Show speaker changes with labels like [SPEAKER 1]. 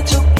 [SPEAKER 1] 해줘